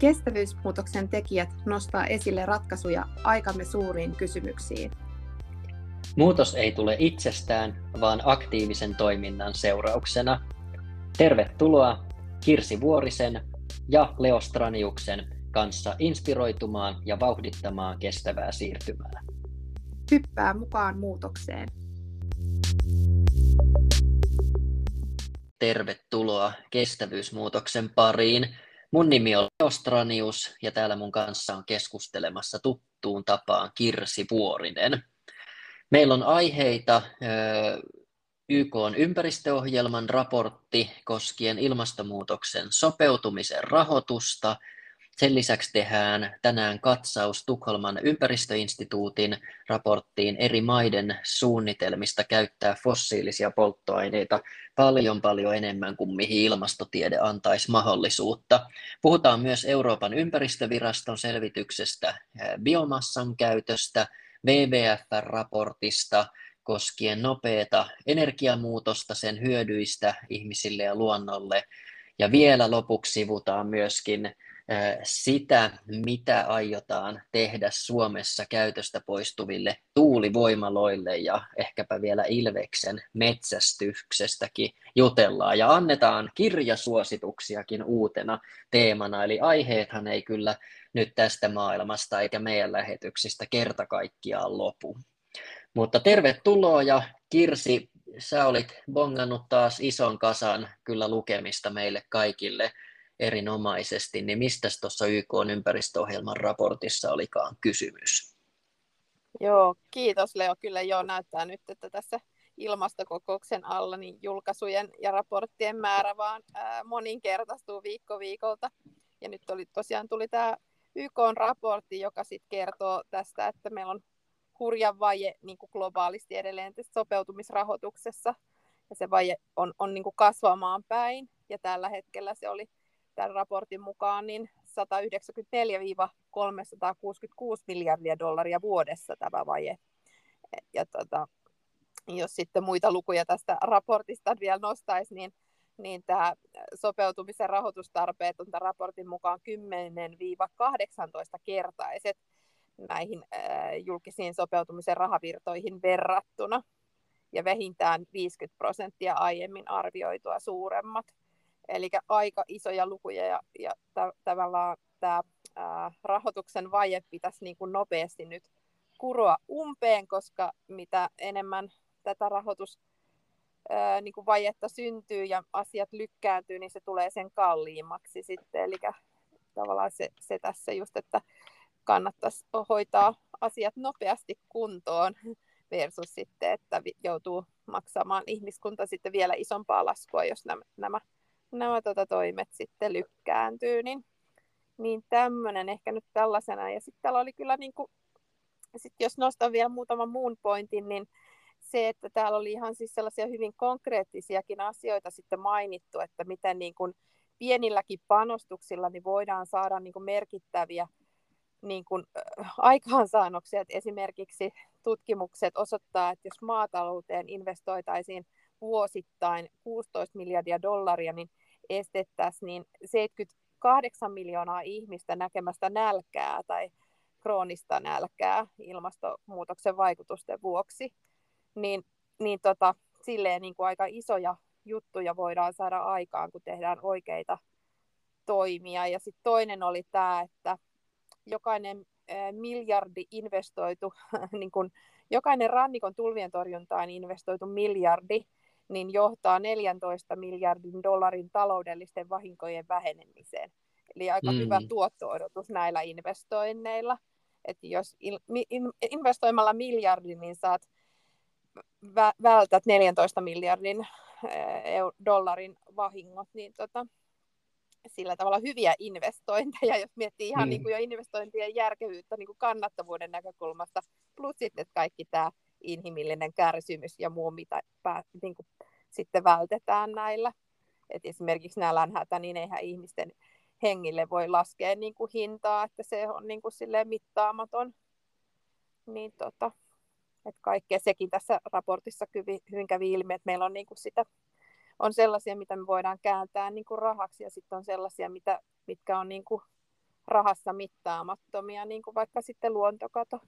Kestävyysmuutoksen tekijät nostaa esille ratkaisuja aikamme suuriin kysymyksiin. Muutos ei tule itsestään, vaan aktiivisen toiminnan seurauksena. Tervetuloa Kirsi Vuorisen ja Leo Straniuksen kanssa inspiroitumaan ja vauhdittamaan kestävää siirtymää. Hyppää mukaan muutokseen. Tervetuloa kestävyysmuutoksen pariin. Mun nimi on Leo Stranius ja täällä mun kanssa on keskustelemassa tuttuun tapaan Kirsi Vuorinen. Meillä on aiheita YK on ympäristöohjelman raportti koskien ilmastonmuutoksen sopeutumisen rahoitusta. Sen lisäksi tehdään tänään katsaus Tukholman ympäristöinstituutin raporttiin eri maiden suunnitelmista käyttää fossiilisia polttoaineita paljon paljon enemmän kuin mihin ilmastotiede antaisi mahdollisuutta. Puhutaan myös Euroopan ympäristöviraston selvityksestä biomassan käytöstä, WWF-raportista koskien nopeata energiamuutosta, sen hyödyistä ihmisille ja luonnolle. Ja vielä lopuksi sivutaan myöskin sitä, mitä aiotaan tehdä Suomessa käytöstä poistuville tuulivoimaloille ja ehkäpä vielä Ilveksen metsästyksestäkin jutellaan. Ja annetaan kirjasuosituksiakin uutena teemana, eli aiheethan ei kyllä nyt tästä maailmasta eikä meidän lähetyksistä kerta kaikkiaan lopu. Mutta tervetuloa ja Kirsi, sä olit bongannut taas ison kasan kyllä lukemista meille kaikille erinomaisesti, niin mistä tuossa YK ympäristöohjelman raportissa olikaan kysymys? Joo, kiitos Leo. Kyllä jo näyttää nyt, että tässä ilmastokokouksen alla niin julkaisujen ja raporttien määrä vaan ää, moninkertaistuu viikko viikolta. Ja nyt oli, tosiaan tuli tämä YK-raportti, joka sitten kertoo tästä, että meillä on hurja vaje niin kuin globaalisti edelleen sopeutumisrahoituksessa. Ja se vaje on, on niin kuin kasvamaan päin. Ja tällä hetkellä se oli tämän raportin mukaan niin 194-366 miljardia dollaria vuodessa tämä vaje. Ja tota, jos sitten muita lukuja tästä raportista vielä nostaisi, niin, niin tämä sopeutumisen rahoitustarpeet on tämän raportin mukaan 10-18 kertaiset näihin äh, julkisiin sopeutumisen rahavirtoihin verrattuna ja vähintään 50 prosenttia aiemmin arvioitua suuremmat. Eli aika isoja lukuja ja, ja tavallaan tämä rahoituksen vaje pitäisi niin kuin nopeasti nyt kuroa umpeen, koska mitä enemmän tätä rahoitus niin kuin vajetta syntyy ja asiat lykkääntyy, niin se tulee sen kalliimmaksi sitten. Eli tavallaan se, se tässä just, että kannattaisi hoitaa asiat nopeasti kuntoon versus sitten, että joutuu maksamaan ihmiskunta sitten vielä isompaa laskua, jos nämä, nämä nämä tota, toimet sitten lykkääntyy, niin, niin tämmöinen ehkä nyt tällaisena. Ja sitten täällä oli kyllä, niin kuin, sit jos nostan vielä muutaman muun pointin, niin se, että täällä oli ihan siis sellaisia hyvin konkreettisiakin asioita sitten mainittu, että miten niin kuin pienilläkin panostuksilla niin voidaan saada niin kuin merkittäviä niin kuin, äh, aikaansaannoksia. Että esimerkiksi tutkimukset osoittaa, että jos maatalouteen investoitaisiin vuosittain 16 miljardia dollaria, niin estettäisiin niin 78 miljoonaa ihmistä näkemästä nälkää tai kroonista nälkää ilmastonmuutoksen vaikutusten vuoksi, niin, niin tota, silleen niin kuin aika isoja juttuja voidaan saada aikaan, kun tehdään oikeita toimia. Ja sitten toinen oli tämä, että jokainen miljardi investoitu, niin kun jokainen rannikon tulvien torjuntaan investoitu miljardi, niin johtaa 14 miljardin dollarin taloudellisten vahinkojen vähenemiseen. Eli aika mm. hyvä tuotto-odotus näillä investoinneilla. Että jos investoimalla miljardin, niin saat vä- vältät 14 miljardin dollarin vahingot, niin tota, sillä tavalla hyviä investointeja, jos miettii ihan mm. niin kuin jo investointien järkevyyttä niin kuin kannattavuuden näkökulmasta, plus sitten kaikki tämä inhimillinen kärsimys ja muu, mitä pää, niin kuin sitten vältetään näillä. Et esimerkiksi nämä länhätä, niin eihän ihmisten hengille voi laskea niin kuin hintaa, että se on niin kuin mittaamaton. Niin tota, että kaikkea sekin tässä raportissa hyvin kävi ilmi, että meillä on niin kuin sitä on sellaisia, mitä me voidaan kääntää niin kuin rahaksi, ja sitten on sellaisia, mitä, mitkä on niin kuin rahassa mittaamattomia, niin kuin vaikka sitten luontokato.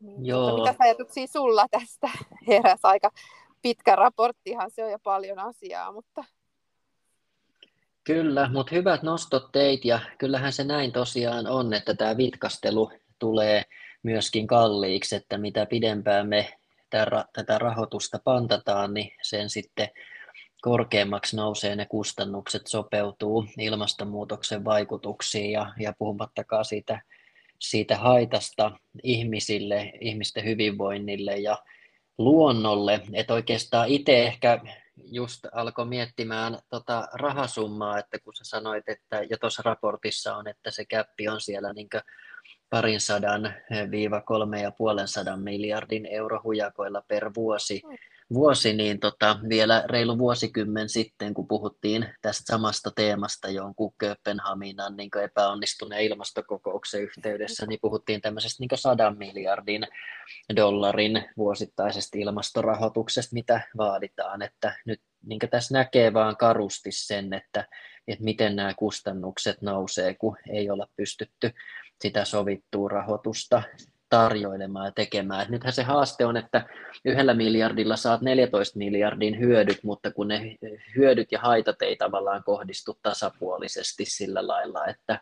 Niin, Joo. Mitä ajatuksia sulla tästä heräsi? Aika pitkä raporttihan se on jo paljon asiaa, mutta... Kyllä, mutta hyvät nostot teit ja kyllähän se näin tosiaan on, että tämä vitkastelu tulee myöskin kalliiksi, että mitä pidempään me tätä rahoitusta pantataan, niin sen sitten korkeammaksi nousee ne kustannukset, sopeutuu ilmastonmuutoksen vaikutuksiin ja, ja puhumattakaan siitä, siitä haitasta ihmisille, ihmisten hyvinvoinnille ja luonnolle. Että oikeastaan itse ehkä just alkoi miettimään tota rahasummaa, että kun sä sanoit, että ja tuossa raportissa on, että se käppi on siellä niin parin sadan viiva kolme ja puolen sadan miljardin euro hujakoilla per vuosi, mm vuosi, niin tota, vielä reilu vuosikymmen sitten, kun puhuttiin tästä samasta teemasta jonkun Kööpenhaminan niin epäonnistuneen ilmastokokouksen yhteydessä, niin puhuttiin tämmöisestä niin sadan miljardin dollarin vuosittaisesta ilmastorahoituksesta, mitä vaaditaan, että nyt niin tässä näkee vaan karusti sen, että, että miten nämä kustannukset nousee, kun ei olla pystytty sitä sovittua rahoitusta tarjoilemaan ja tekemään. Et nythän se haaste on, että yhdellä miljardilla saat 14 miljardin hyödyt, mutta kun ne hyödyt ja haitat ei tavallaan kohdistu tasapuolisesti sillä lailla, että,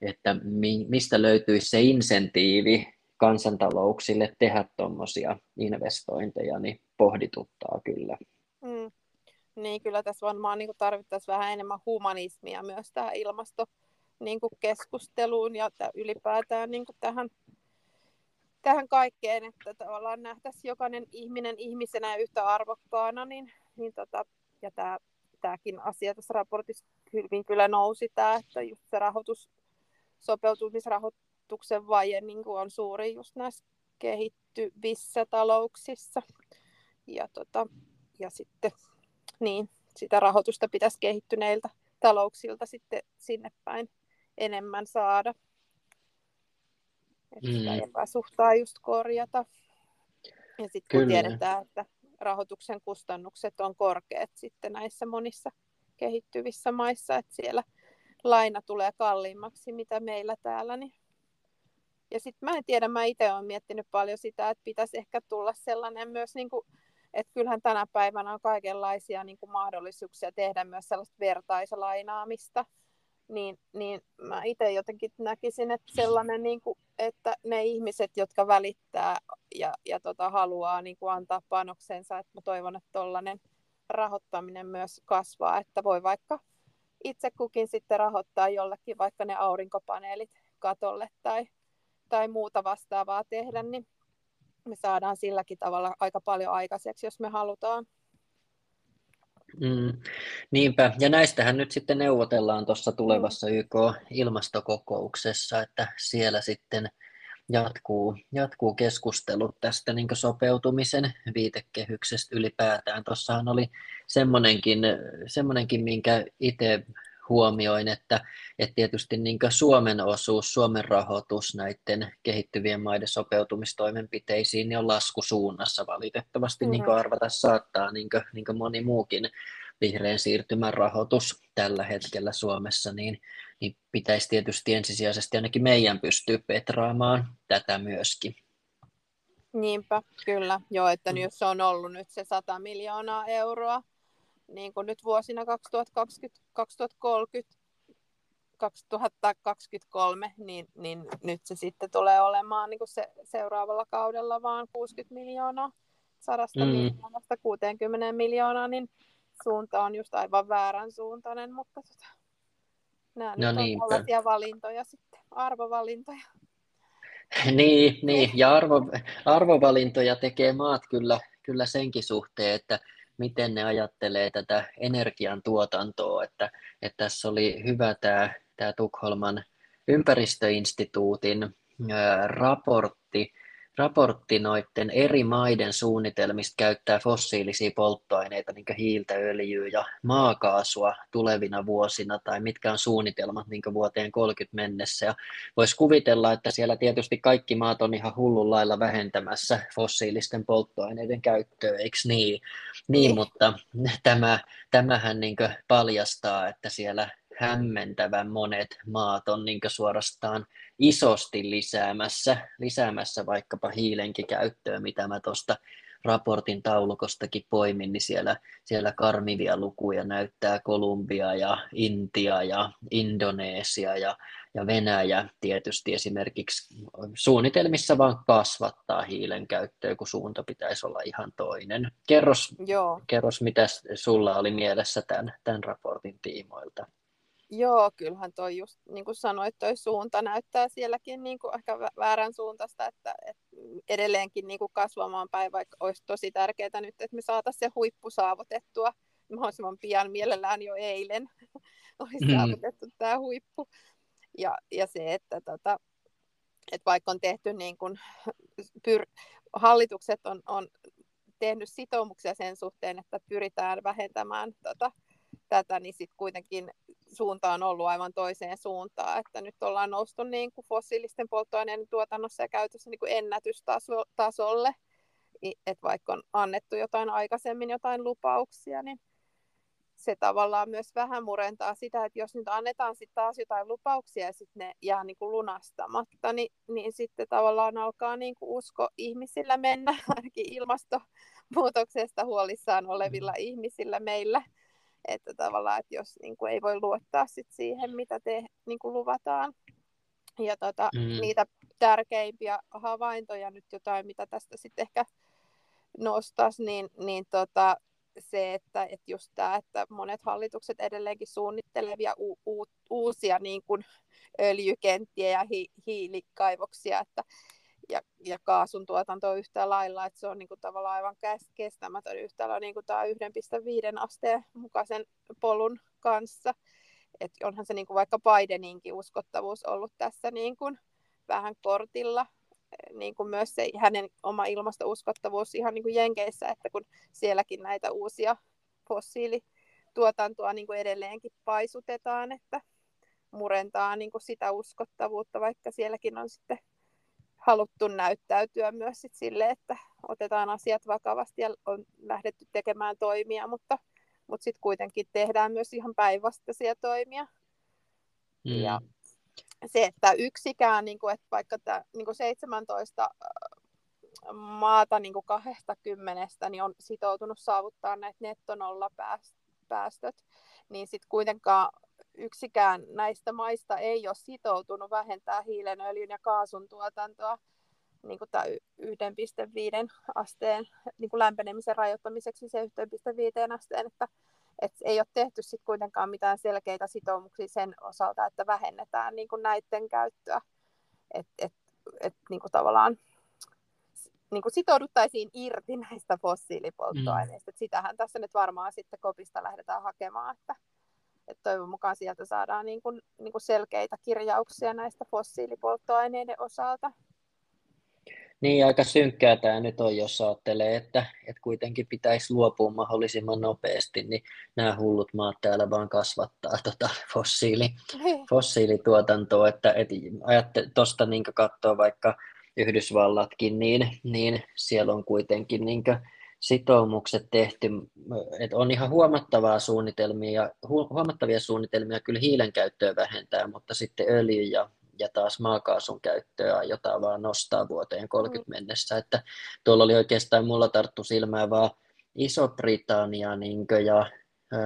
että mistä löytyisi se insentiivi kansantalouksille tehdä tuommoisia investointeja, niin pohdituttaa kyllä. Mm. Niin, kyllä tässä varmaan niin tarvittaisiin vähän enemmän humanismia myös tähän ilmasto niin keskusteluun ja ylipäätään niin tähän tähän kaikkeen, että tavallaan nähtäisiin jokainen ihminen ihmisenä yhtä arvokkaana, niin, niin tota, ja tämä, tämäkin asia tässä raportissa hyvin kyllä nousi, tämä, että just se rahoitus, sopeutumisrahoituksen vaje niin kuin on suuri just näissä kehittyvissä talouksissa. Ja, tota, ja sitten niin, sitä rahoitusta pitäisi kehittyneiltä talouksilta sitten sinne päin enemmän saada. Että mm. sitä epäsuhtaa just korjata. Ja sitten kun tiedetään, että rahoituksen kustannukset on korkeat sitten näissä monissa kehittyvissä maissa, että siellä laina tulee kalliimmaksi mitä meillä täällä. Niin... Ja sitten mä en tiedä, mä itse olen miettinyt paljon sitä, että pitäisi ehkä tulla sellainen myös, niin kuin, että kyllähän tänä päivänä on kaikenlaisia niin kuin mahdollisuuksia tehdä myös sellaista vertaislainaamista, niin, niin mä itse jotenkin näkisin, että sellainen, niin kuin, että ne ihmiset, jotka välittää ja, ja tota, haluaa niin kuin antaa panoksensa, että mä toivon, että tuollainen rahoittaminen myös kasvaa, että voi vaikka itse kukin sitten rahoittaa jollakin vaikka ne aurinkopaneelit katolle tai, tai muuta vastaavaa tehdä, niin me saadaan silläkin tavalla aika paljon aikaiseksi, jos me halutaan. Mm, niinpä, ja näistähän nyt sitten neuvotellaan tuossa tulevassa. YK-ilmastokokouksessa, että siellä sitten jatkuu, jatkuu keskustelut tästä niin sopeutumisen viitekehyksestä ylipäätään. Tuossahan oli semmoinenkin, semmoinenkin minkä itse huomioin, että, että tietysti niin Suomen osuus, Suomen rahoitus näiden kehittyvien maiden sopeutumistoimenpiteisiin niin on laskusuunnassa valitettavasti, mm-hmm. niin kuin arvata saattaa niin kuin, niin kuin moni muukin vihreän siirtymän rahoitus tällä hetkellä Suomessa, niin, niin pitäisi tietysti ensisijaisesti ainakin meidän pystyä petraamaan tätä myöskin. Niinpä, kyllä. Joo, että mm. jos se on ollut nyt se 100 miljoonaa euroa, niin kuin nyt vuosina 2020, 2030, 2023, niin, niin nyt se sitten tulee olemaan niin kuin se, seuraavalla kaudella vaan 60 miljoonaa, 100 mm. miljoonasta 60 miljoonaa, niin suunta on just aivan väärän suuntainen, mutta tota, nämä no nyt on tällaisia valintoja sitten, arvovalintoja. niin, niin, ja arvo, arvovalintoja tekee maat kyllä, kyllä senkin suhteen, että miten ne ajattelee tätä energiantuotantoa, että, että tässä oli hyvä tämä, tämä Tukholman ympäristöinstituutin raportti, raportti noiden eri maiden suunnitelmista käyttää fossiilisia polttoaineita, niin hiiltä, öljyä ja maakaasua tulevina vuosina, tai mitkä on suunnitelmat niin vuoteen 30 mennessä. Ja voisi kuvitella, että siellä tietysti kaikki maat on ihan hullun lailla vähentämässä fossiilisten polttoaineiden käyttöä, eikö niin? Niin, mutta tämä, tämähän niin paljastaa, että siellä hämmentävän monet maat on niin suorastaan isosti lisäämässä, lisäämässä vaikkapa hiilenkin käyttöä, mitä mä tuosta raportin taulukostakin poimin, niin siellä, siellä karmivia lukuja näyttää Kolumbia ja Intia ja Indonesia ja, ja Venäjä tietysti esimerkiksi suunnitelmissa vaan kasvattaa hiilen käyttöä, kun suunta pitäisi olla ihan toinen. Kerros, Joo. kerros mitä sulla oli mielessä tämän, tämän raportin tiimoilta? Joo, kyllähän toi just niin kuin sanoit, toi suunta näyttää sielläkin niin kuin ehkä väärän suuntaista, että, että edelleenkin niin kuin kasvamaan päin, vaikka olisi tosi tärkeää nyt, että me saataisiin se huippu saavutettua mahdollisimman pian, mielellään jo eilen olisi mm. saavutettu tämä huippu. Ja, ja se, että, tota, että vaikka on tehty niin kuin, pyr, hallitukset on, on tehnyt sitoumuksia sen suhteen, että pyritään vähentämään tota, tätä, niin sitten kuitenkin suunta on ollut aivan toiseen suuntaan, että nyt ollaan noustu niin kuin fossiilisten polttoaineiden tuotannossa ja käytössä niin kuin ennätystasolle, että vaikka on annettu jotain aikaisemmin jotain lupauksia, niin se tavallaan myös vähän murentaa sitä, että jos nyt annetaan sitten taas jotain lupauksia ja sitten ne jää niin kuin lunastamatta, niin, niin sitten tavallaan alkaa niin kuin usko ihmisillä mennä, ainakin ilmastonmuutoksesta huolissaan olevilla ihmisillä meillä, että tavallaan, että jos niin kuin ei voi luottaa sit siihen, mitä te niin kuin luvataan. Ja tota, mm. niitä tärkeimpiä havaintoja nyt jotain, mitä tästä sitten ehkä nostaisi, niin, niin tota, se, että, että just tämä, että monet hallitukset edelleenkin suunnittelevia u, u, uusia niin kuin öljykenttiä ja hi, hiilikaivoksia, että, ja, ja kaasun tuotanto yhtä lailla, että se on niin kuin tavallaan aivan kestämätön yhtä lailla niin kuin tämä 1,5 asteen mukaisen polun kanssa. Et onhan se niin kuin vaikka Bideninkin uskottavuus ollut tässä niin kuin vähän kortilla, niin kuin myös se hänen oma ilmastouskottavuus ihan niin kuin Jenkeissä, että kun sielläkin näitä uusia fossiilituotantoa niin kuin edelleenkin paisutetaan, että murentaa niin kuin sitä uskottavuutta, vaikka sielläkin on sitten haluttu näyttäytyä myös sit sille, että otetaan asiat vakavasti ja on lähdetty tekemään toimia, mutta, mutta sitten kuitenkin tehdään myös ihan päinvastaisia toimia. Mm. Ja se, että yksikään, niin kuin, että vaikka tämä niin kuin 17 äh, maata niin kuin 20 niin on sitoutunut saavuttaa näitä nettonolla päästöt, niin sitten kuitenkaan yksikään näistä maista ei ole sitoutunut vähentää hiilen, öljyn ja kaasun tuotantoa niin kuin tämä 1,5 asteen niin kuin lämpenemisen rajoittamiseksi se 1,5 asteen, että, että ei ole tehty sit kuitenkaan mitään selkeitä sitoumuksia sen osalta, että vähennetään niin kuin näiden käyttöä. että et, et, niin kuin tavallaan niin kuin sitouduttaisiin irti näistä fossiilipolttoaineista. Mm. sitähän tässä nyt varmaan sitten kopista lähdetään hakemaan, että, että toivon mukaan sieltä saadaan niin kuin, niin kuin selkeitä kirjauksia näistä fossiilipolttoaineiden osalta. Niin, aika synkkää tämä nyt on, jos ajattelee, että, että kuitenkin pitäisi luopua mahdollisimman nopeasti, niin nämä hullut maat täällä vaan kasvattaa tota fossiili, niin. fossiilituotantoa, että, että tuosta niin katsoo vaikka Yhdysvallatkin, niin, niin siellä on kuitenkin niin sitoumukset tehty, että on ihan huomattavaa suunnitelmia, huomattavia suunnitelmia kyllä hiilen käyttöä vähentää, mutta sitten öljy ja, ja taas maakaasun käyttöä aiotaan vaan nostaa vuoteen 30 mm. mennessä, että tuolla oli oikeastaan mulla tarttu silmään vaan Iso-Britannia niin ja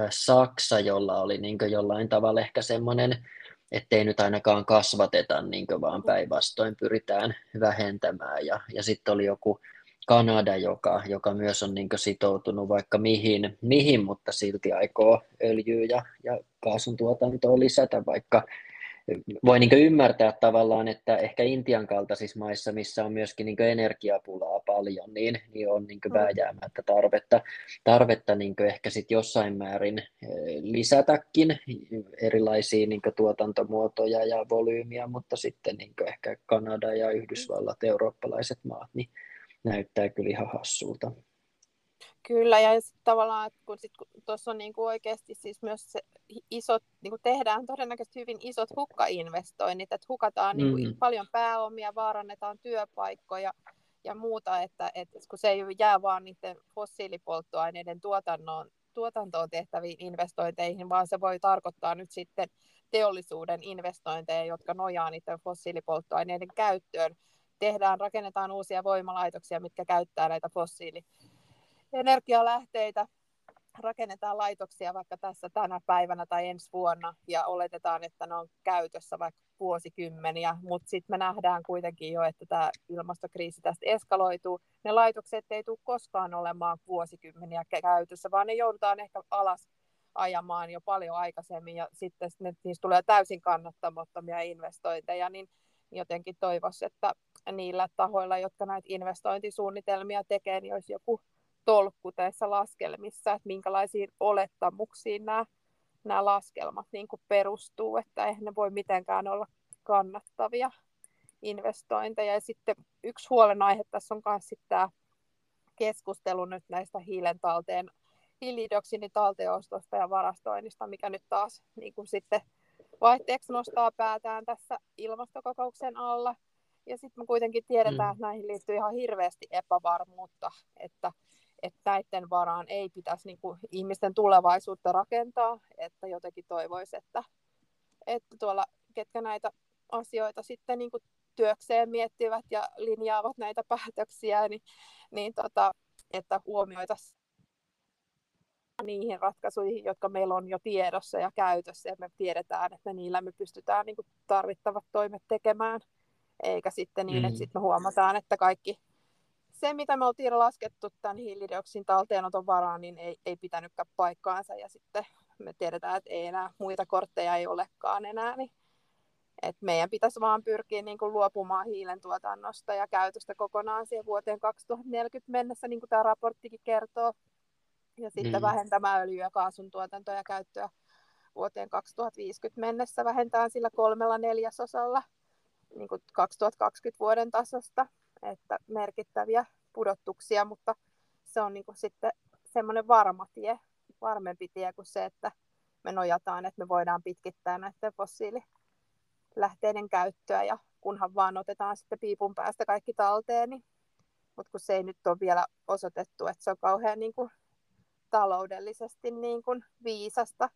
Saksa, jolla oli niin jollain tavalla ehkä semmoinen, ettei nyt ainakaan kasvateta, niin vaan päinvastoin pyritään vähentämään. Ja, ja sitten oli joku Kanada, joka, joka myös on niin sitoutunut vaikka mihin, mihin, mutta silti aikoo öljyä ja, ja kaasun tuotantoa lisätä, vaikka voi niin ymmärtää tavallaan, että ehkä Intian kaltaisissa maissa, missä on myöskin niin energiapulaa paljon, niin, niin on niin vääjäämättä tarvetta, tarvetta niin ehkä sit jossain määrin eh, lisätäkin erilaisia niin tuotantomuotoja ja volyymiä, mutta sitten niin ehkä Kanada ja Yhdysvallat, eurooppalaiset maat, niin näyttää kyllä ihan hassulta. Kyllä, ja sit tavallaan, että kun, sit, kun tuossa on niinku oikeasti siis myös se isot, niinku tehdään todennäköisesti hyvin isot hukkainvestoinnit, että hukataan niinku mm. niinku paljon pääomia, vaarannetaan työpaikkoja ja muuta, että, että kun se ei jää vaan niiden fossiilipolttoaineiden tuotannon tuotantoon tehtäviin investointeihin, vaan se voi tarkoittaa nyt sitten teollisuuden investointeja, jotka nojaa niiden fossiilipolttoaineiden käyttöön. Tehdään, rakennetaan uusia voimalaitoksia, mitkä käyttää näitä fossiilienergialähteitä rakennetaan laitoksia vaikka tässä tänä päivänä tai ensi vuonna ja oletetaan, että ne on käytössä vaikka vuosikymmeniä, mutta sitten me nähdään kuitenkin jo, että tämä ilmastokriisi tästä eskaloituu. Ne laitokset ei tule koskaan olemaan vuosikymmeniä käytössä, vaan ne joudutaan ehkä alas ajamaan jo paljon aikaisemmin ja sitten niistä tulee täysin kannattamattomia investointeja, niin jotenkin toivoisi, että niillä tahoilla, jotka näitä investointisuunnitelmia tekee, niin olisi joku tolkku tässä laskelmissa, että minkälaisiin olettamuksiin nämä, nämä laskelmat niin kuin perustuu, että eihän ne voi mitenkään olla kannattavia investointeja. Ja sitten yksi huolenaihe tässä on myös tämä keskustelu nyt näistä hiilen talteen, hiilidioksidin ja varastoinnista, mikä nyt taas niin kuin sitten vaihteeksi nostaa päätään tässä ilmastokokouksen alla. Ja sitten me kuitenkin tiedetään, mm. että näihin liittyy ihan hirveästi epävarmuutta, että että näiden varaan ei pitäisi niin kuin, ihmisten tulevaisuutta rakentaa, että jotenkin toivoisi, että, että tuolla, ketkä näitä asioita sitten niin kuin työkseen miettivät ja linjaavat näitä päätöksiä, niin, niin tota, että huomioitaisiin niihin ratkaisuihin, jotka meillä on jo tiedossa ja käytössä, ja me tiedetään, että niillä me pystytään niin kuin tarvittavat toimet tekemään, eikä sitten niin, mm. että sitten me huomataan, että kaikki se, mitä me oltiin laskettu tämän hiilidioksin talteenoton varaan, niin ei, ei pitänytkään paikkaansa. Ja sitten me tiedetään, että ei enää muita kortteja ei olekaan enää. Niin et meidän pitäisi vaan pyrkiä niin kuin luopumaan hiilen tuotannosta ja käytöstä kokonaan siihen vuoteen 2040 mennessä, niin kuin tämä raporttikin kertoo. Ja sitten mm. vähentämään öljy- ja kaasun tuotantoa ja käyttöä vuoteen 2050 mennessä vähentää sillä kolmella neljäsosalla niin kuin 2020 vuoden tasosta että merkittäviä pudotuksia, mutta se on niin sitten semmoinen varma tie, varmempi tie kuin se, että me nojataan, että me voidaan pitkittää näiden fossiililähteiden käyttöä ja kunhan vaan otetaan sitten piipun päästä kaikki talteen, niin, mutta kun se ei nyt ole vielä osoitettu, että se on kauhean niin kuin taloudellisesti niin kuin viisasta,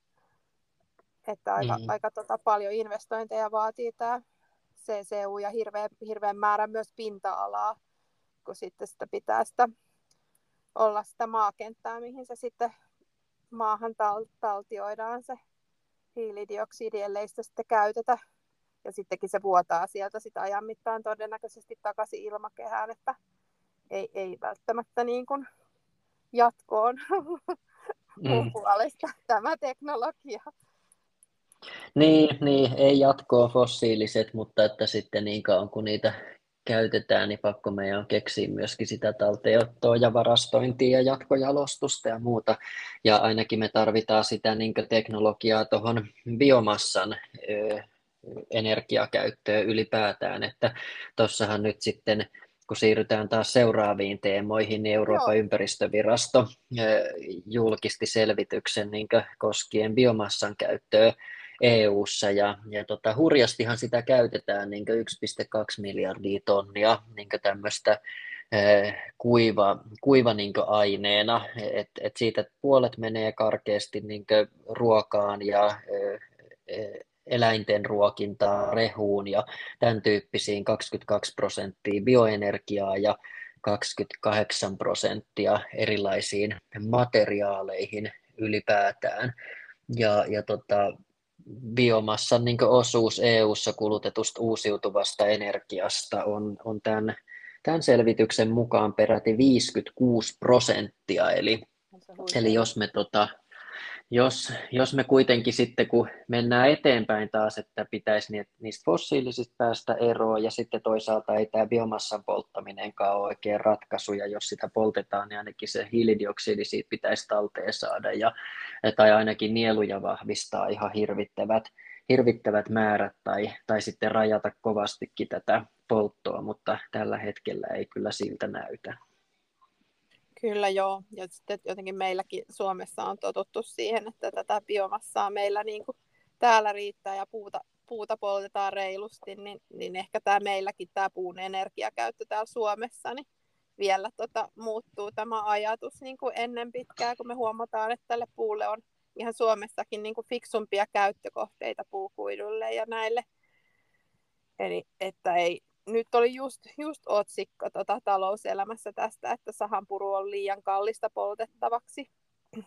että aika, mm. aika tota paljon investointeja vaatii tämä CCU ja hirveän, hirveän määrä myös pinta-alaa, kun sitten sitä pitää sitä olla sitä maakenttää, mihin se sitten maahan tal- taltioidaan se hiilidioksidi, ellei sitä sitten käytetä. Ja sittenkin se vuotaa sieltä sitä ajan mittaan todennäköisesti takaisin ilmakehään, että ei, ei välttämättä niin kuin jatkoon mm. puolesta tämä teknologia. Niin, niin, ei jatkoa fossiiliset, mutta että sitten niin kauan kun niitä käytetään, niin pakko meidän on keksiä myöskin sitä talteenottoa ja varastointia ja jatkojalostusta ja muuta. Ja ainakin me tarvitaan sitä niin teknologiaa tuohon biomassan ö, energiakäyttöön ylipäätään, että tuossahan nyt sitten kun siirrytään taas seuraaviin teemoihin, niin Euroopan Joo. ympäristövirasto julkisti selvityksen niin koskien biomassan käyttöä EU-ssa ja, ja tota, hurjastihan sitä käytetään niin 1,2 miljardia tonnia niin tämmöistä eh, kuiva, kuiva niin aineena, että et siitä puolet menee karkeasti niin ruokaan ja eh, eh, eläinten ruokintaan, rehuun ja tämän tyyppisiin 22 prosenttia bioenergiaa ja 28 prosenttia erilaisiin materiaaleihin ylipäätään. Ja, ja tota, biomassan niin osuus EU-ssa kulutetusta uusiutuvasta energiasta on, on tämän, tämän selvityksen mukaan peräti 56 prosenttia. Eli, eli jos me tota, jos, jos me kuitenkin sitten, kun mennään eteenpäin taas, että pitäisi niistä fossiilisista päästä eroon, ja sitten toisaalta ei tämä biomassan polttaminenkaan ole oikein ratkaisu, ja jos sitä poltetaan, niin ainakin se hiilidioksidi siitä pitäisi talteen saada, ja, tai ainakin nieluja vahvistaa ihan hirvittävät, hirvittävät määrät, tai, tai sitten rajata kovastikin tätä polttoa, mutta tällä hetkellä ei kyllä siltä näytä. Kyllä joo, ja sitten jotenkin meilläkin Suomessa on totuttu siihen, että tätä biomassaa meillä niin kuin täällä riittää ja puuta, puuta poltetaan reilusti, niin, niin ehkä tämä meilläkin tämä puun energiakäyttö täällä Suomessa, niin vielä tota, muuttuu tämä ajatus niin kuin ennen pitkää, kun me huomataan, että tälle puulle on ihan Suomessakin niin kuin fiksumpia käyttökohteita puukuidulle ja näille. Eli että ei, nyt oli just, just otsikko tota, talouselämässä tästä, että sahanpuru on liian kallista poltettavaksi.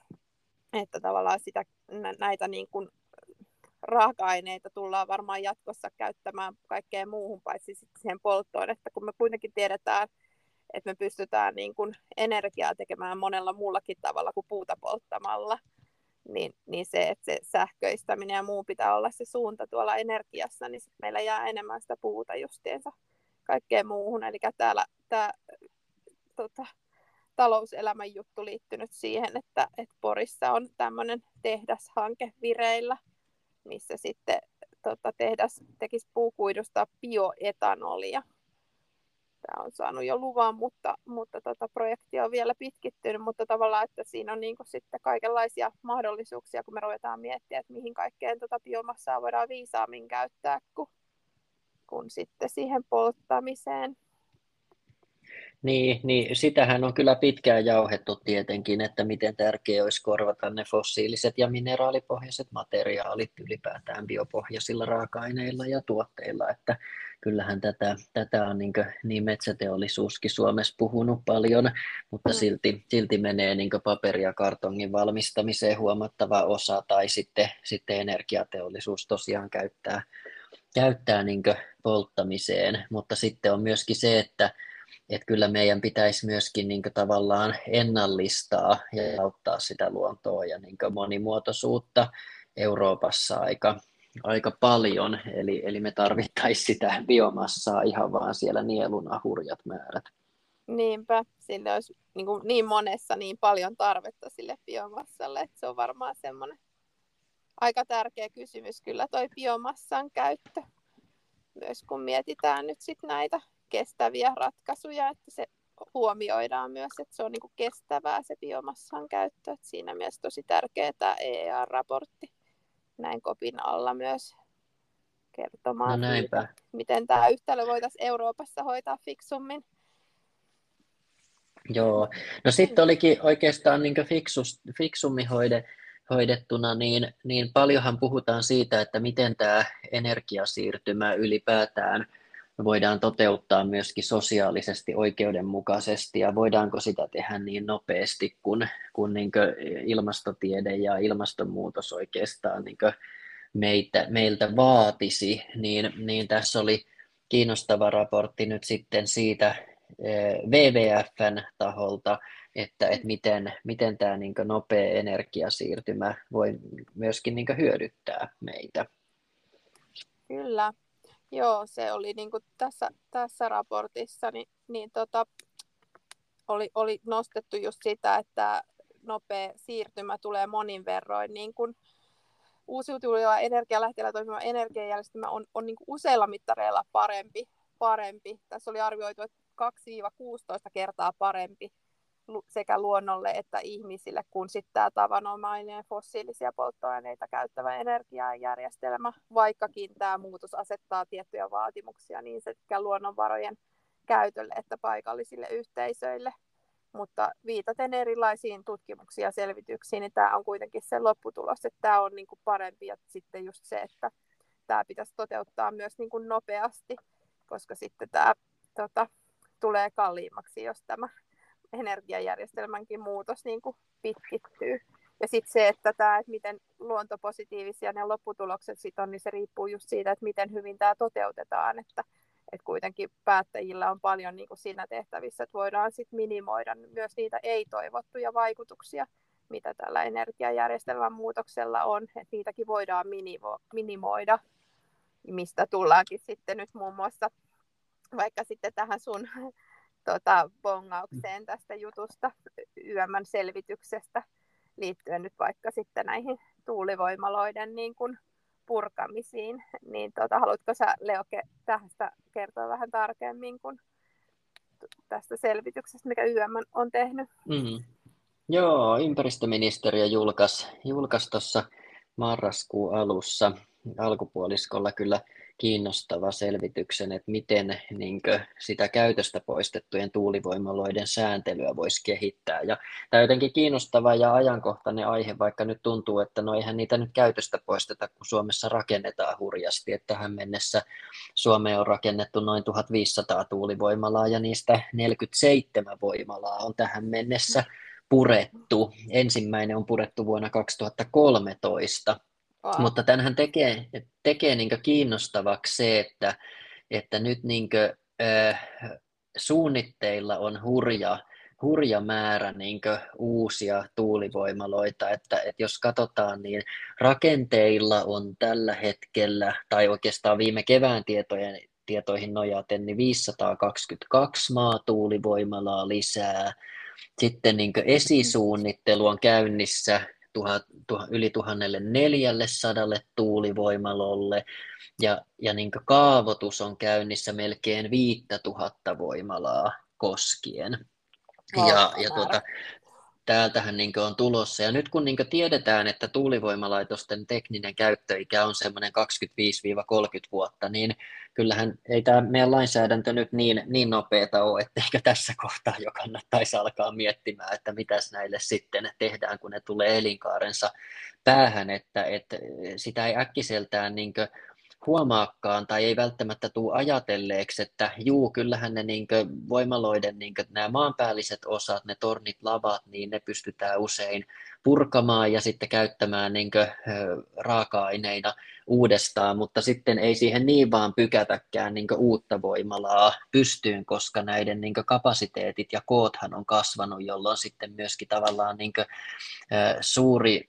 Että tavallaan sitä, näitä niin kuin raaka-aineita tullaan varmaan jatkossa käyttämään kaikkeen muuhun paitsi siihen polttoon, että kun me kuitenkin tiedetään, että me pystytään niin kuin energiaa tekemään monella muullakin tavalla kuin puuta polttamalla, niin, niin se, että se sähköistäminen ja muu pitää olla se suunta tuolla energiassa, niin meillä jää enemmän sitä puuta justiinsa kaikkeen muuhun. Eli täällä tämä tota, talouselämän juttu liittynyt siihen, että, että Porissa on tämmöinen tehdashanke vireillä, missä sitten tota, tehdas tekisi puukuidusta bioetanolia. Tämä on saanut jo luvan, mutta, mutta tota, projekti on vielä pitkittynyt, mutta tavallaan, että siinä on niin sitten kaikenlaisia mahdollisuuksia, kun me ruvetaan miettiä, että mihin kaikkeen tota biomassaa voidaan viisaammin käyttää, kun, kun sitten siihen polttamiseen. Niin, niin, sitähän on kyllä pitkään jauhettu tietenkin, että miten tärkeää olisi korvata ne fossiiliset ja mineraalipohjaiset materiaalit ylipäätään biopohjaisilla raaka-aineilla ja tuotteilla, että kyllähän tätä, tätä on niin, niin metsäteollisuuskin Suomessa puhunut paljon, mutta mm. silti, silti menee niin paperi- ja kartongin valmistamiseen huomattava osa, tai sitten, sitten energiateollisuus tosiaan käyttää, käyttää niin polttamiseen, mutta sitten on myöskin se, että että kyllä meidän pitäisi myöskin niin tavallaan ennallistaa ja auttaa sitä luontoa ja niin monimuotoisuutta Euroopassa aika, aika paljon, eli, eli me tarvittaisiin sitä biomassaa ihan vaan siellä nieluna hurjat määrät. Niinpä, sille olisi niin, kuin niin monessa niin paljon tarvetta sille biomassalle, että se on varmaan semmoinen aika tärkeä kysymys kyllä toi biomassan käyttö. Myös kun mietitään nyt sit näitä kestäviä ratkaisuja, että se huomioidaan myös, että se on niin kestävää se biomassan käyttö. Että siinä mielessä tosi tärkeä tämä EEA-raportti näin kopin alla myös kertomaan no siitä, miten tämä yhtälö voitaisiin Euroopassa hoitaa fiksummin. Joo, no sitten olikin oikeastaan niin fiksus, fiksummin hoide, hoidettuna, niin, niin paljonhan puhutaan siitä, että miten tämä energiasiirtymä ylipäätään – voidaan toteuttaa myöskin sosiaalisesti oikeudenmukaisesti ja voidaanko sitä tehdä niin nopeasti kuin, kuin, niin ilmastotiede ja ilmastonmuutos oikeastaan niin meitä, meiltä vaatisi, niin, niin tässä oli kiinnostava raportti nyt sitten siitä eh, WWFn taholta, että, että miten, miten tämä niin nopea energiasiirtymä voi myöskin niin hyödyttää meitä. Kyllä, Joo, se oli niin tässä, tässä raportissa, niin, niin tota, oli, oli nostettu just sitä, että nopea siirtymä tulee monin verroin niin kuin uusiutuvilla energialähteillä toimiva energiajärjestelmä on, on niin useilla mittareilla parempi, parempi. Tässä oli arvioitu, että 2-16 kertaa parempi sekä luonnolle että ihmisille, kun sitten tämä tavanomainen fossiilisia polttoaineita käyttävä energiajärjestelmä, vaikkakin tämä muutos asettaa tiettyjä vaatimuksia niin sekä luonnonvarojen käytölle että paikallisille yhteisöille. Mutta viitaten erilaisiin tutkimuksiin ja selvityksiin, niin tämä on kuitenkin se lopputulos, että tämä on niin kuin parempi ja sitten just se, että tämä pitäisi toteuttaa myös niin kuin nopeasti, koska sitten tämä tota, tulee kalliimmaksi, jos tämä energiajärjestelmänkin muutos niin kuin pitkittyy. Ja sitten se, että, tämä, että miten luontopositiivisia ne lopputulokset sit on, niin se riippuu just siitä, että miten hyvin tämä toteutetaan. Että, että kuitenkin päättäjillä on paljon niin kuin siinä tehtävissä, että voidaan sit minimoida myös niitä ei-toivottuja vaikutuksia, mitä tällä energiajärjestelmän muutoksella on. Että niitäkin voidaan minimo- minimoida, mistä tullaankin sitten nyt muun muassa vaikka sitten tähän sun tota, bongaukseen tästä jutusta YMn selvityksestä liittyen nyt vaikka sitten näihin tuulivoimaloiden niin kuin purkamisiin. Niin tota, haluatko sä Leo tästä kertoa vähän tarkemmin kun tästä selvityksestä, mikä YM on tehnyt? Mm. Joo, ympäristöministeriö julkaisi julkais tuossa marraskuun alussa alkupuoliskolla kyllä kiinnostava selvityksen, että miten niin kuin, sitä käytöstä poistettujen tuulivoimaloiden sääntelyä voisi kehittää. Ja tämä on jotenkin kiinnostava ja ajankohtainen aihe, vaikka nyt tuntuu, että no eihän niitä nyt käytöstä poisteta, kun Suomessa rakennetaan hurjasti. Että tähän mennessä Suomeen on rakennettu noin 1500 tuulivoimalaa ja niistä 47 voimalaa on tähän mennessä purettu. Ensimmäinen on purettu vuonna 2013 Wow. Mutta tämähän tekee, tekee niin kiinnostavaksi se, että, että nyt niin kuin, äh, suunnitteilla on hurja, hurja määrä niin uusia tuulivoimaloita, että, että jos katsotaan, niin rakenteilla on tällä hetkellä, tai oikeastaan viime kevään tietojen, tietoihin nojaten, niin 522 maatuulivoimalaa lisää. Sitten niin esisuunnittelu on käynnissä tuhat, tuh, yli 1400 tuulivoimalolle ja, ja niin kaavoitus on käynnissä melkein 5000 voimalaa koskien. ja, ja tuota, täältähän niin on tulossa. Ja nyt kun niin tiedetään, että tuulivoimalaitosten tekninen käyttöikä on semmoinen 25-30 vuotta, niin kyllähän ei tämä meidän lainsäädäntö nyt niin, niin nopeata ole, etteikö tässä kohtaa jo kannattaisi alkaa miettimään, että mitäs näille sitten tehdään, kun ne tulee elinkaarensa päähän, että, että sitä ei äkkiseltään niin huomaakaan tai ei välttämättä tule ajatelleeksi, että juu, kyllähän ne niin voimaloiden niin nämä maanpäälliset osat, ne tornit, lavat, niin ne pystytään usein purkamaan ja sitten käyttämään niin raaka-aineina uudestaan, mutta sitten ei siihen niin vaan pykätäkään niin uutta voimalaa pystyyn, koska näiden niin kapasiteetit ja koothan on kasvanut, jolloin sitten myöskin tavallaan niin suuri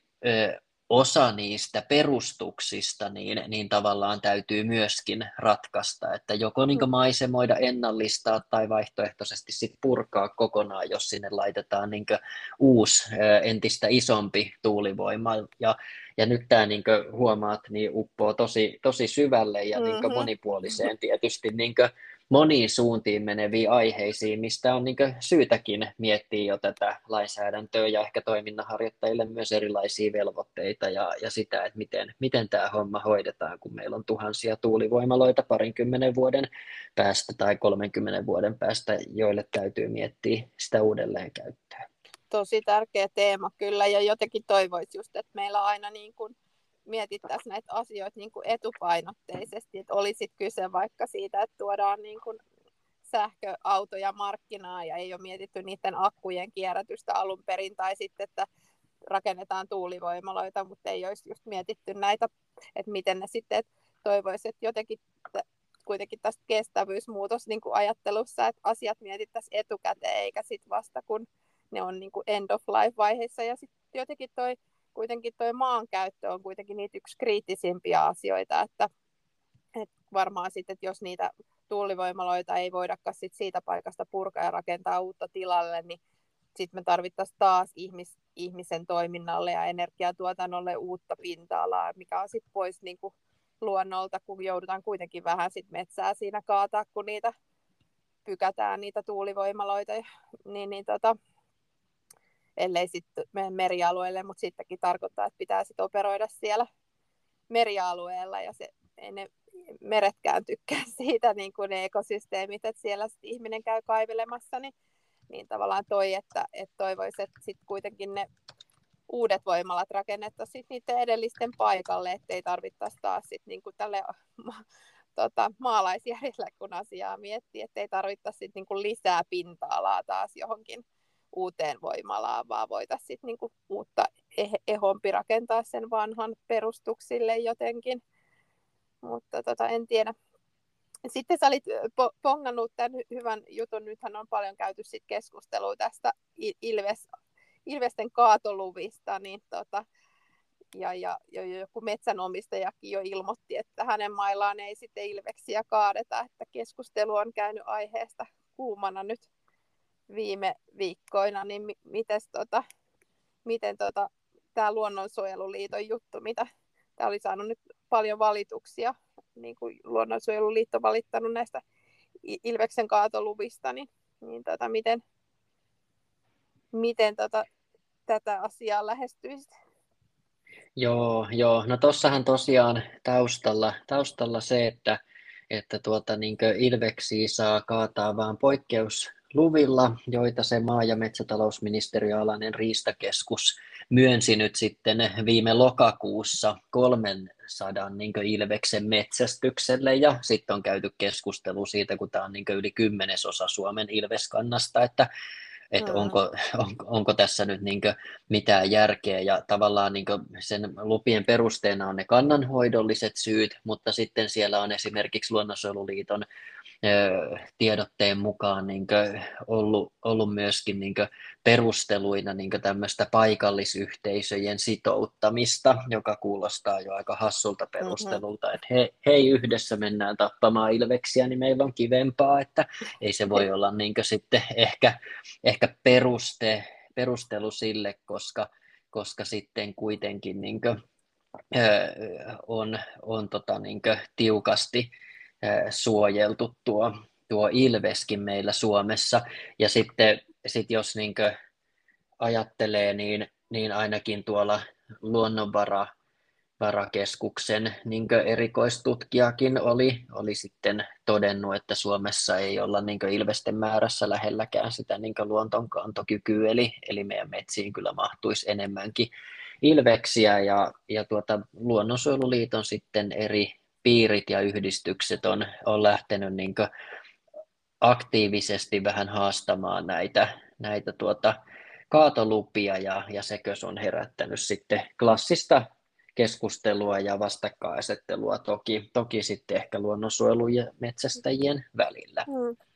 osa niistä perustuksista niin, niin tavallaan täytyy myöskin ratkaista, että joko niin maisemoida, ennallistaa tai vaihtoehtoisesti sit purkaa kokonaan, jos sinne laitetaan niin uusi entistä isompi tuulivoima. Ja, ja nyt tämä niin huomaat, niin uppoo tosi, tosi syvälle ja mm-hmm. niin monipuoliseen tietysti niin moniin suuntiin meneviin aiheisiin, mistä on niin syytäkin miettiä jo tätä lainsäädäntöä ja ehkä toiminnanharjoittajille myös erilaisia velvoitteita ja, ja sitä, että miten, miten tämä homma hoidetaan, kun meillä on tuhansia tuulivoimaloita parinkymmenen vuoden päästä tai 30 vuoden päästä, joille täytyy miettiä sitä uudelleen käyttöä. Tosi tärkeä teema kyllä ja jotenkin toivoisi just, että meillä aina niin kuin mietittäisiin näitä asioita niin kuin etupainotteisesti, että olisi kyse vaikka siitä, että tuodaan niin kuin sähköautoja markkinaa ja ei ole mietitty niiden akkujen kierrätystä alun perin, tai sitten, että rakennetaan tuulivoimaloita, mutta ei olisi just mietitty näitä, että miten ne sitten, että toivoisi, että jotenkin kuitenkin tästä kestävyysmuutos niin kuin ajattelussa, että asiat mietittäisiin etukäteen, eikä sitten vasta kun ne on niin kuin end of life vaiheessa, ja sitten jotenkin toi kuitenkin tuo maankäyttö on kuitenkin niitä yksi kriittisimpiä asioita, että, että varmaan sitten, että jos niitä tuulivoimaloita ei voidakaan sit siitä paikasta purkaa ja rakentaa uutta tilalle, niin sitten me tarvittaisiin taas ihmis, ihmisen toiminnalle ja energiatuotannolle uutta pinta-alaa, mikä on sitten pois niin kuin luonnolta, kun joudutaan kuitenkin vähän sit metsää siinä kaataa, kun niitä pykätään niitä tuulivoimaloita, niin, niin tota, ellei sitten mene merialueelle, mutta sittenkin tarkoittaa, että pitää sitten operoida siellä merialueella ja se, ei ne meretkään tykkää siitä niin kuin ne ekosysteemit, että siellä sit ihminen käy kaivelemassa, niin, niin tavallaan toi, että, että toivoisi, että sitten kuitenkin ne uudet voimalat rakennettaisiin niiden edellisten paikalle, ettei tarvittaisi taas sit niin kuin tälle ma, tota, maalaisjärjellä, kun asiaa miettii, ettei tarvittaisi sit niin kuin lisää pinta-alaa taas johonkin uuteen voimalaan, vaan voitaisiin niinku uutta ehompi rakentaa sen vanhan perustuksille jotenkin. Mutta tota, en tiedä. Sitten sä olit po- pongannut tämän hyvän jutun. Nythän on paljon käyty sit keskustelua tästä Ilves, Ilvesten kaatoluvista, niin tota, ja, ja, ja joku metsänomistajakin jo ilmoitti, että hänen maillaan ei sitten ilveksiä kaadeta, että keskustelu on käynyt aiheesta kuumana nyt viime viikkoina, niin mites, tota, miten tota, tämä Luonnonsuojeluliiton juttu, mitä tämä oli saanut nyt paljon valituksia, niin kuin Luonnonsuojeluliitto valittanut näistä Ilveksen kaatoluvista, niin, niin tota, miten, miten tota, tätä asiaa lähestyisi? Joo, joo. No tossahan tosiaan taustalla, taustalla se, että, että tuota, niin Ilveksiä saa kaataa vain poikkeusluvilla, joita se maa- ja metsätalousministeriö alainen riistakeskus myönsi nyt sitten viime lokakuussa 300 niin Ilveksen metsästykselle. Ja sitten on käyty keskustelu siitä, kun tämä on niin yli kymmenesosa Suomen Ilveskannasta, että että onko, onko, onko tässä nyt niin mitään järkeä. Ja tavallaan niin sen lupien perusteena on ne kannanhoidolliset syyt, mutta sitten siellä on esimerkiksi Luonnonsuojeluliiton tiedotteen mukaan niin ollut, ollut myöskin niin perusteluina niin tämmöistä paikallisyhteisöjen sitouttamista, joka kuulostaa jo aika hassulta mm-hmm. perustelulta, mm-hmm. että he, hei yhdessä mennään tappamaan ilveksiä, niin meillä on kivempaa, että ei se voi olla niin sitten ehkä, ehkä peruste, perustelu sille, koska, koska sitten kuitenkin niin kuin, on, on tota niin tiukasti suojeltu tuo, tuo ilveskin meillä Suomessa. Ja sitten sit jos niin ajattelee, niin, niin ainakin tuolla luonnonvara varakeskuksen niin erikoistutkijakin oli, oli sitten todennut, että Suomessa ei olla niin ilvesten määrässä lähelläkään sitä niin luontonkantokykyä, eli, eli meidän metsiin kyllä mahtuisi enemmänkin ilveksiä, ja, ja tuota, Luonnonsuojeluliiton sitten eri piirit ja yhdistykset on, on lähtenyt niin aktiivisesti vähän haastamaan näitä, näitä tuota, kaatolupia ja, ja sekös on herättänyt sitten klassista keskustelua ja vastakkainasettelua toki, toki sitten ehkä luonnonsuojelun ja metsästäjien välillä. Mm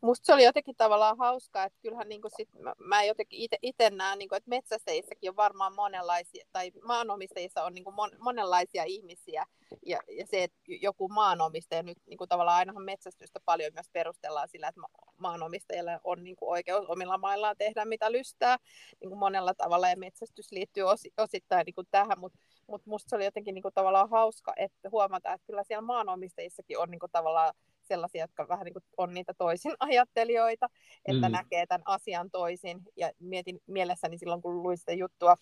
musta se oli jotenkin tavallaan hauskaa, että kyllähän niin sit, mä, mä jotenkin itse näen, niin kuin, että metsästäjissäkin on varmaan monenlaisia, tai maanomistajissa on niin kuin mon, monenlaisia ihmisiä, ja, ja se, että joku maanomistaja nyt niin kuin tavallaan ainahan metsästystä paljon myös perustellaan sillä, että maanomistajilla on niin kuin oikeus omilla maillaan tehdä mitä lystää niin kuin monella tavalla, ja metsästys liittyy osi, osittain niin kuin tähän, mutta mutta musta se oli jotenkin niin kuin tavallaan hauska, että huomata, että kyllä siellä maanomistajissakin on niin kuin tavallaan sellaisia, jotka vähän niin kuin on niitä toisin ajattelijoita, että mm. näkee tämän asian toisin. Ja mietin mielessäni silloin, kun luin sitä juttua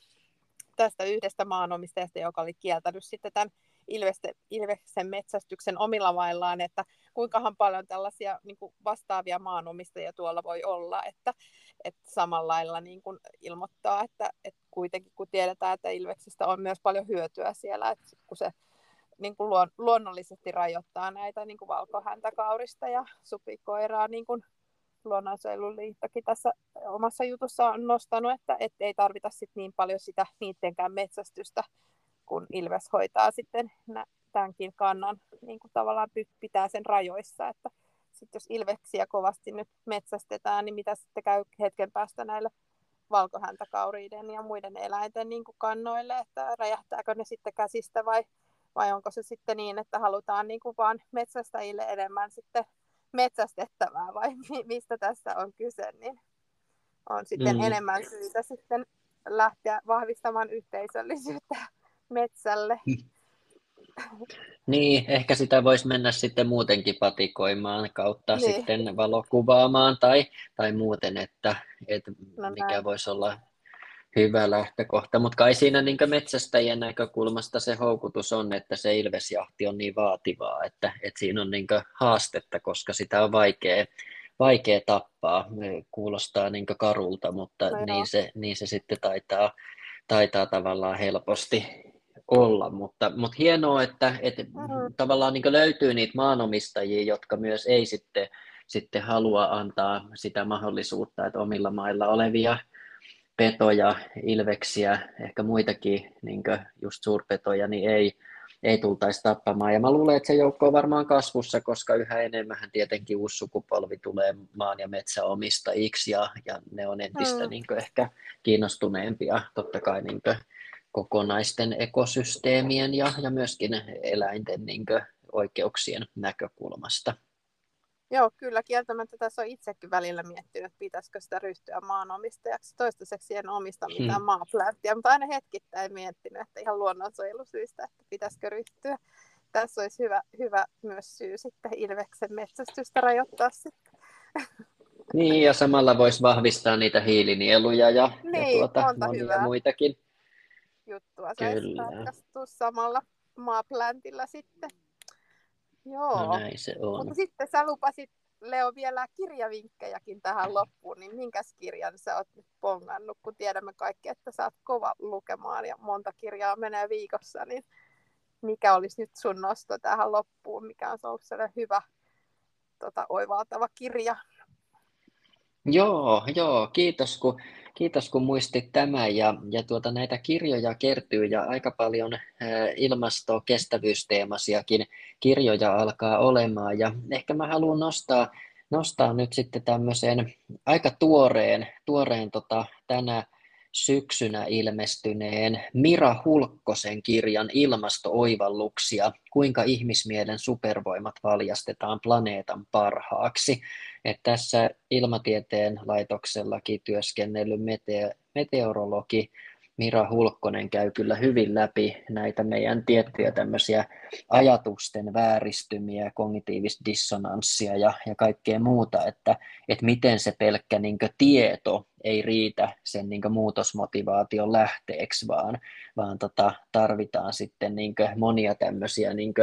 tästä yhdestä maanomistajasta, joka oli kieltänyt sitten tämän Ilveste, Ilveksen metsästyksen omilla maillaan, että kuinkahan paljon tällaisia niin kuin vastaavia maanomistajia tuolla voi olla, että, että samalla lailla niin kuin ilmoittaa, että, että kuitenkin kun tiedetään, että Ilveksestä on myös paljon hyötyä siellä, että kun se niin kuin luon, luonnollisesti rajoittaa näitä niin kuin valkohäntäkaurista ja supikoiraa, niin kuin Luonnonsuojeluliittokin tässä omassa jutussa on nostanut, että et ei tarvita sit niin paljon sitä niidenkään metsästystä, kun Ilves hoitaa sitten tämänkin kannan niin kuin tavallaan pitää sen rajoissa, että sitten jos ilveksiä kovasti nyt metsästetään, niin mitä sitten käy hetken päästä näille valkohäntäkauriiden ja muiden eläinten niin kuin kannoille, että räjähtääkö ne sitten käsistä vai vai onko se sitten niin, että halutaan niin kuin vaan metsästäjille enemmän sitten metsästettävää vai mistä tässä on kyse, niin on sitten mm. enemmän syytä sitten lähteä vahvistamaan yhteisöllisyyttä metsälle. Niin, ehkä sitä voisi mennä sitten muutenkin patikoimaan kautta niin. sitten valokuvaamaan tai, tai muuten, että, että no mikä voisi olla hyvä lähtökohta, mutta kai siinä niin metsästäjien näkökulmasta se houkutus on, että se ilvesjahti on niin vaativaa, että, että siinä on niin haastetta, koska sitä on vaikea, vaikea tappaa. Kuulostaa niin karulta, mutta no niin, se, niin se sitten taitaa, taitaa tavallaan helposti olla, mutta, mutta hienoa, että, että mm-hmm. tavallaan niin löytyy niitä maanomistajia, jotka myös ei sitten, sitten halua antaa sitä mahdollisuutta, että omilla mailla olevia petoja, ilveksiä, ehkä muitakin niin just suurpetoja, niin ei, ei tultaisi tappamaan. Ja mä luulen, että se joukko on varmaan kasvussa, koska yhä enemmän tietenkin uusi sukupolvi tulee maan ja metsäomistajiksi ja, ja ne on entistä mm. niin ehkä kiinnostuneempia totta kai niin kokonaisten ekosysteemien ja, ja myöskin eläinten niin oikeuksien näkökulmasta. Joo, kyllä kieltämättä tässä on itsekin välillä miettinyt, että pitäisikö sitä ryhtyä maanomistajaksi. Toistaiseksi en omista hmm. mitään hmm. maaplanttia, mutta aina hetkittäin miettinyt, että ihan luonnonsuojelusyistä, että pitäisikö ryhtyä. Tässä olisi hyvä, hyvä myös syy sitten Ilveksen metsästystä rajoittaa sitten. Niin, ja samalla voisi vahvistaa niitä hiilinieluja ja, niin, ja tuota, monia hyvää. muitakin juttua saisi samalla maapläntillä sitten. Joo. No näin se on. Mutta sitten sä lupasit Leo vielä kirjavinkkejäkin tähän loppuun, niin minkäs kirjan sä oot nyt pongannut, kun tiedämme kaikki, että sä oot kova lukemaan ja monta kirjaa menee viikossa, niin mikä olisi nyt sun nosto tähän loppuun, mikä on ollut sellainen hyvä tota, oivaltava kirja? Joo, joo, kiitos kun, kiitos kun muistit tämän ja, ja tuota, näitä kirjoja kertyy ja aika paljon ä, ilmasto- kirjoja alkaa olemaan ja ehkä mä haluan nostaa, nostaa nyt sitten tämmöisen aika tuoreen, tuoreen tota, tänä syksynä ilmestyneen Mira Hulkkosen kirjan Ilmasto-oivalluksia, kuinka ihmismielen supervoimat valjastetaan planeetan parhaaksi. Et tässä ilmatieteen laitoksellakin työskennellyt mete- meteorologi Mira Hulkkonen käy kyllä hyvin läpi näitä meidän tiettyjä tämmöisiä ajatusten vääristymiä, kognitiivista dissonanssia ja, ja kaikkea muuta, että, että miten se pelkkä niin tieto ei riitä sen niin muutosmotivaation lähteeksi, vaan, vaan tota, tarvitaan sitten niin monia tämmöisiä niin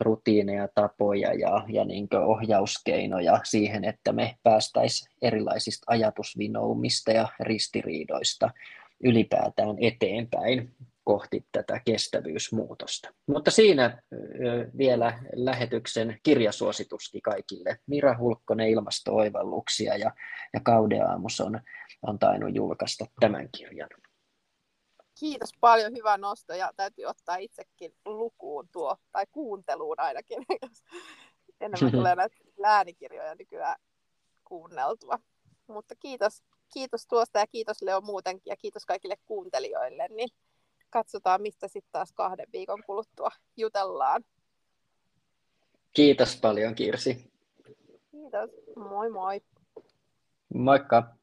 rutiineja, tapoja ja, ja niin ohjauskeinoja siihen, että me päästäisiin erilaisista ajatusvinoumista ja ristiriidoista ylipäätään eteenpäin kohti tätä kestävyysmuutosta. Mutta siinä vielä lähetyksen kirjasuosituskin kaikille. Mira Hulkkonen ilmasto-oivalluksia ja, ja Kaude Aamus on, on tainnut julkaista tämän kirjan. Kiitos paljon, hyvä nosto ja täytyy ottaa itsekin lukuun tuo, tai kuunteluun ainakin, jos enemmän tulee näitä läänikirjoja nykyään kuunneltua. Mutta kiitos kiitos tuosta ja kiitos Leo muutenkin ja kiitos kaikille kuuntelijoille. Niin katsotaan, mistä sitten taas kahden viikon kuluttua jutellaan. Kiitos paljon Kirsi. Kiitos. Moi moi. Moikka.